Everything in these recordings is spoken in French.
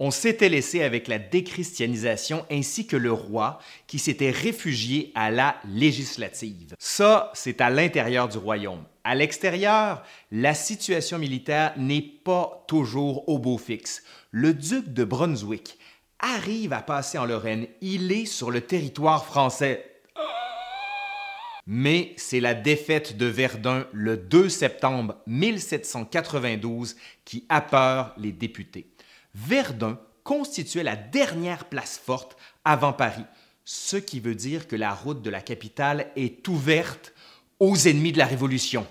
On s'était laissé avec la déchristianisation ainsi que le roi qui s'était réfugié à la législative. Ça, c'est à l'intérieur du royaume. À l'extérieur, la situation militaire n'est pas toujours au beau fixe. Le duc de Brunswick arrive à passer en Lorraine. Il est sur le territoire français. Mais c'est la défaite de Verdun le 2 septembre 1792 qui peur les députés. Verdun constituait la dernière place forte avant Paris, ce qui veut dire que la route de la capitale est ouverte aux ennemis de la Révolution.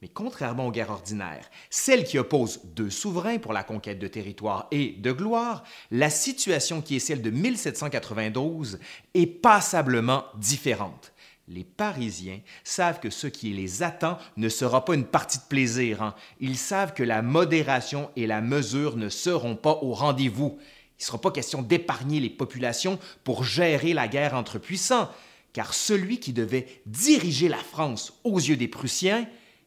Mais contrairement aux guerres ordinaires, celles qui opposent deux souverains pour la conquête de territoire et de gloire, la situation qui est celle de 1792 est passablement différente les Parisiens savent que ce qui les attend ne sera pas une partie de plaisir. Hein. Ils savent que la modération et la mesure ne seront pas au rendez-vous. Il ne sera pas question d'épargner les populations pour gérer la guerre entre puissants, car celui qui devait diriger la France aux yeux des Prussiens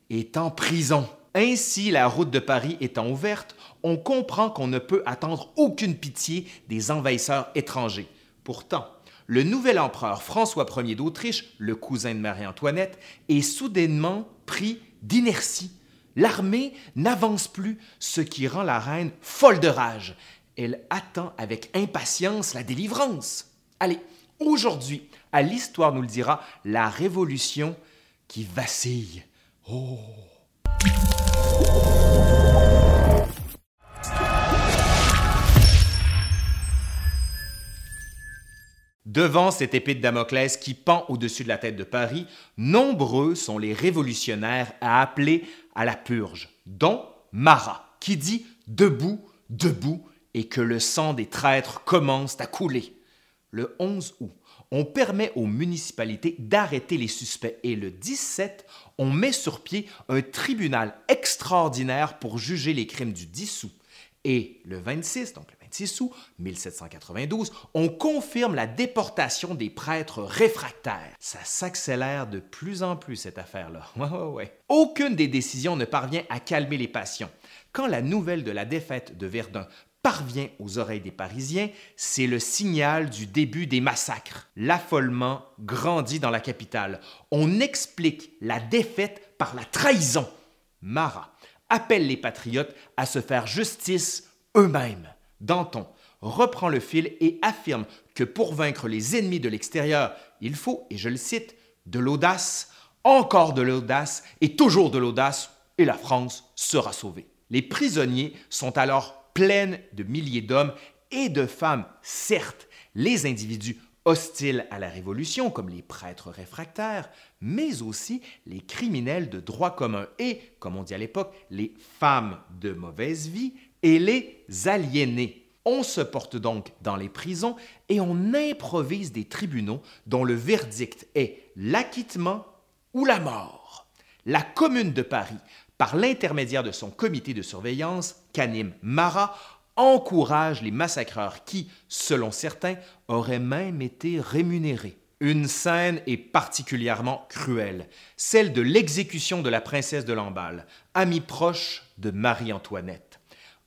est en prison. Ainsi, la route de Paris étant ouverte, on comprend qu'on ne peut attendre aucune pitié des envahisseurs étrangers. Pourtant, le nouvel empereur François Ier d'Autriche, le cousin de Marie-Antoinette, est soudainement pris d'inertie. L'armée n'avance plus, ce qui rend la reine folle de rage. Elle attend avec impatience la délivrance. Allez, aujourd'hui, à l'histoire nous le dira, la révolution qui vacille. Oh! Devant cette épée de Damoclès qui pend au-dessus de la tête de Paris, nombreux sont les révolutionnaires à appeler à la purge, dont Marat, qui dit Debout, debout, et que le sang des traîtres commence à couler. Le 11 août, on permet aux municipalités d'arrêter les suspects et le 17, on met sur pied un tribunal extraordinaire pour juger les crimes du 10 août. Et le 26, donc 6 août 1792, on confirme la déportation des prêtres réfractaires. Ça s'accélère de plus en plus, cette affaire-là. Aucune des décisions ne parvient à calmer les passions. Quand la nouvelle de la défaite de Verdun parvient aux oreilles des Parisiens, c'est le signal du début des massacres. L'affolement grandit dans la capitale. On explique la défaite par la trahison. Marat appelle les patriotes à se faire justice eux-mêmes. Danton reprend le fil et affirme que pour vaincre les ennemis de l'extérieur, il faut, et je le cite, de l'audace, encore de l'audace et toujours de l'audace, et la France sera sauvée. Les prisonniers sont alors pleins de milliers d'hommes et de femmes, certes, les individus hostiles à la Révolution, comme les prêtres réfractaires, mais aussi les criminels de droit commun et, comme on dit à l'époque, les femmes de mauvaise vie et les aliénés. On se porte donc dans les prisons et on improvise des tribunaux dont le verdict est l'acquittement ou la mort. La Commune de Paris, par l'intermédiaire de son comité de surveillance, qu'anime Marat, encourage les massacreurs qui, selon certains, auraient même été rémunérés. Une scène est particulièrement cruelle, celle de l'exécution de la princesse de Lamballe, amie proche de Marie-Antoinette.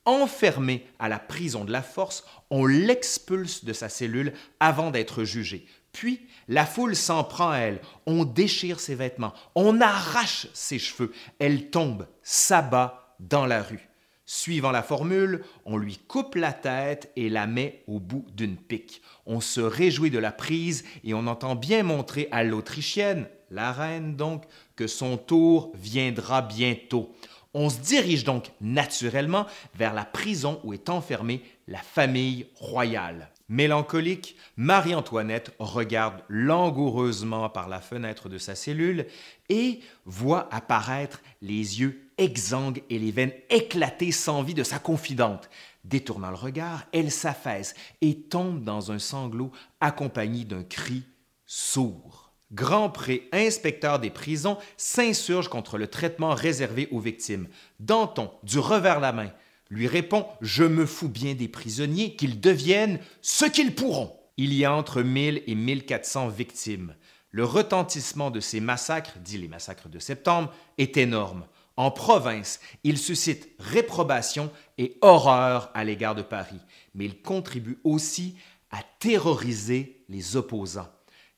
Enfermé à la prison de la force, on l'expulse de sa cellule avant d'être jugé. Puis, la foule s'en prend à elle, on déchire ses vêtements, on arrache ses cheveux, elle tombe, s'abat dans la rue. Suivant la formule, on lui coupe la tête et la met au bout d'une pique. On se réjouit de la prise et on entend bien montrer à l'Autrichienne, la reine donc, que son tour viendra bientôt. On se dirige donc naturellement vers la prison où est enfermée la famille royale. Mélancolique, Marie-Antoinette regarde langoureusement par la fenêtre de sa cellule et voit apparaître les yeux exsangues et les veines éclatées sans vie de sa confidente. Détournant le regard, elle s'affaisse et tombe dans un sanglot accompagné d'un cri sourd. Grand Pré, inspecteur des prisons, s'insurge contre le traitement réservé aux victimes. Danton, du revers la main, lui répond Je me fous bien des prisonniers, qu'ils deviennent ce qu'ils pourront. Il y a entre 1000 et 1400 victimes. Le retentissement de ces massacres, dit les massacres de septembre, est énorme. En province, il suscite réprobation et horreur à l'égard de Paris, mais il contribue aussi à terroriser les opposants.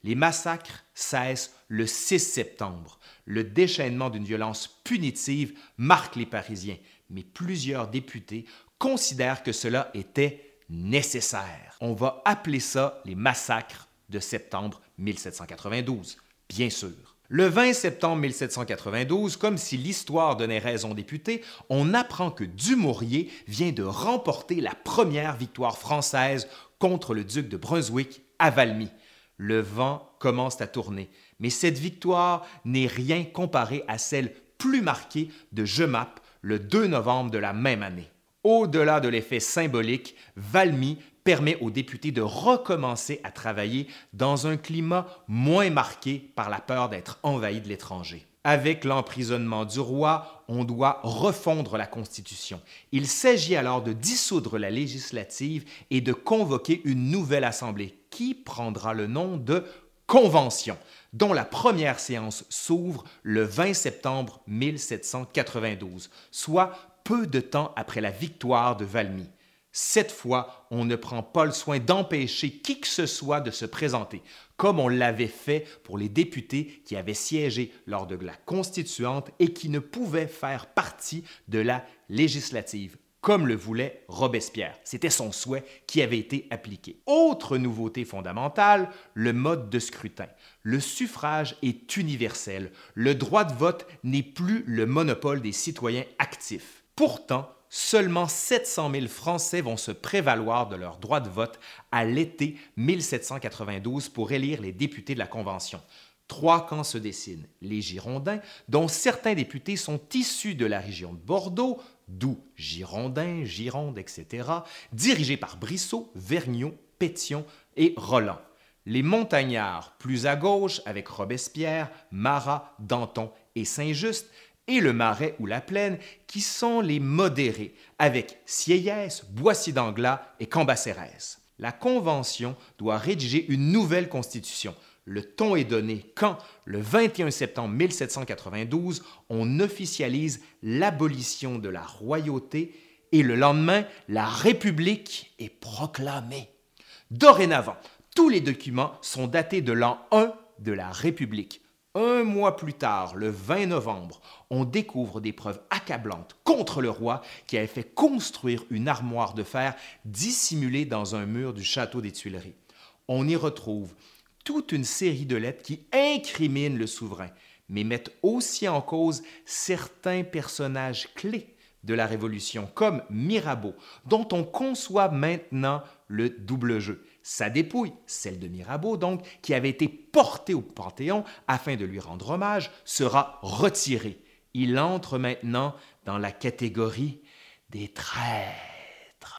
Les massacres cessent le 6 septembre. Le déchaînement d'une violence punitive marque les Parisiens, mais plusieurs députés considèrent que cela était nécessaire. On va appeler ça les massacres de septembre 1792, bien sûr. Le 20 septembre 1792, comme si l'histoire donnait raison aux députés, on apprend que Dumouriez vient de remporter la première victoire française contre le duc de Brunswick à Valmy. Le vent commence à tourner, mais cette victoire n'est rien comparée à celle plus marquée de Jemappes le 2 novembre de la même année. Au-delà de l'effet symbolique, Valmy permet aux députés de recommencer à travailler dans un climat moins marqué par la peur d'être envahi de l'étranger. Avec l'emprisonnement du roi, on doit refondre la Constitution. Il s'agit alors de dissoudre la législative et de convoquer une nouvelle Assemblée qui prendra le nom de Convention, dont la première séance s'ouvre le 20 septembre 1792, soit peu de temps après la victoire de Valmy. Cette fois, on ne prend pas le soin d'empêcher qui que ce soit de se présenter, comme on l'avait fait pour les députés qui avaient siégé lors de la constituante et qui ne pouvaient faire partie de la législative, comme le voulait Robespierre. C'était son souhait qui avait été appliqué. Autre nouveauté fondamentale, le mode de scrutin. Le suffrage est universel. Le droit de vote n'est plus le monopole des citoyens actifs. Pourtant, seulement 700 000 Français vont se prévaloir de leur droit de vote à l'été 1792 pour élire les députés de la Convention. Trois camps se dessinent. Les Girondins, dont certains députés sont issus de la région de Bordeaux, d'où Girondins, Gironde, etc., dirigés par Brissot, Vergniaud, Pétion et Roland. Les montagnards, plus à gauche, avec Robespierre, Marat, Danton et Saint-Just, et le Marais ou la Plaine, qui sont les modérés, avec Sieyès, Boissy d'Anglas et Cambacérès. La Convention doit rédiger une nouvelle constitution. Le ton est donné quand, le 21 septembre 1792, on officialise l'abolition de la royauté et le lendemain, la République est proclamée. Dorénavant, tous les documents sont datés de l'an 1 de la République. Un mois plus tard, le 20 novembre, on découvre des preuves accablantes contre le roi qui avait fait construire une armoire de fer dissimulée dans un mur du château des Tuileries. On y retrouve toute une série de lettres qui incriminent le souverain, mais mettent aussi en cause certains personnages clés de la Révolution, comme Mirabeau, dont on conçoit maintenant le double jeu. Sa dépouille, celle de Mirabeau donc, qui avait été portée au Panthéon afin de lui rendre hommage, sera retirée. Il entre maintenant dans la catégorie des traîtres.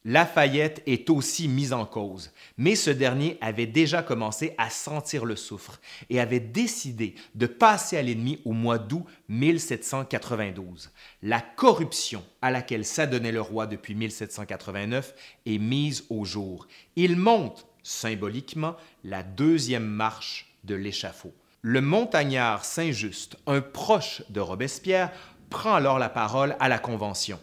Lafayette est aussi mis en cause, mais ce dernier avait déjà commencé à sentir le soufre et avait décidé de passer à l'ennemi au mois d'août 1792. La corruption à laquelle s'adonnait le roi depuis 1789 est mise au jour. Il monte symboliquement la deuxième marche de l'échafaud. Le montagnard Saint-Just, un proche de Robespierre, prend alors la parole à la Convention.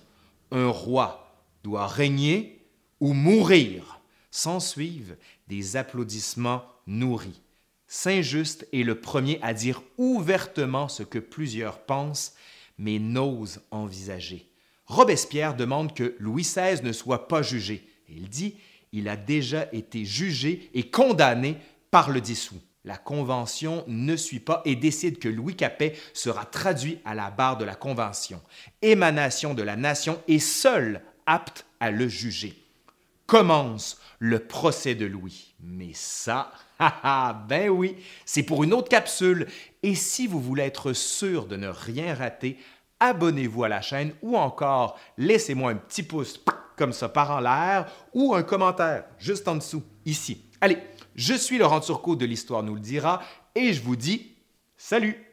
Un roi doit régner ou mourir. S'ensuivent des applaudissements nourris. Saint-Just est le premier à dire ouvertement ce que plusieurs pensent, mais n'osent envisager. Robespierre demande que Louis XVI ne soit pas jugé. Il dit il a déjà été jugé et condamné par le dissous. La Convention ne suit pas et décide que Louis Capet sera traduit à la barre de la Convention, émanation de la nation et seul apte à le juger. Commence le procès de Louis. Mais ça, ben oui, c'est pour une autre capsule. Et si vous voulez être sûr de ne rien rater, abonnez-vous à la chaîne ou encore laissez-moi un petit pouce comme ça par en l'air ou un commentaire juste en dessous, ici. Allez, je suis Laurent Turcot de l'Histoire nous le dira et je vous dis salut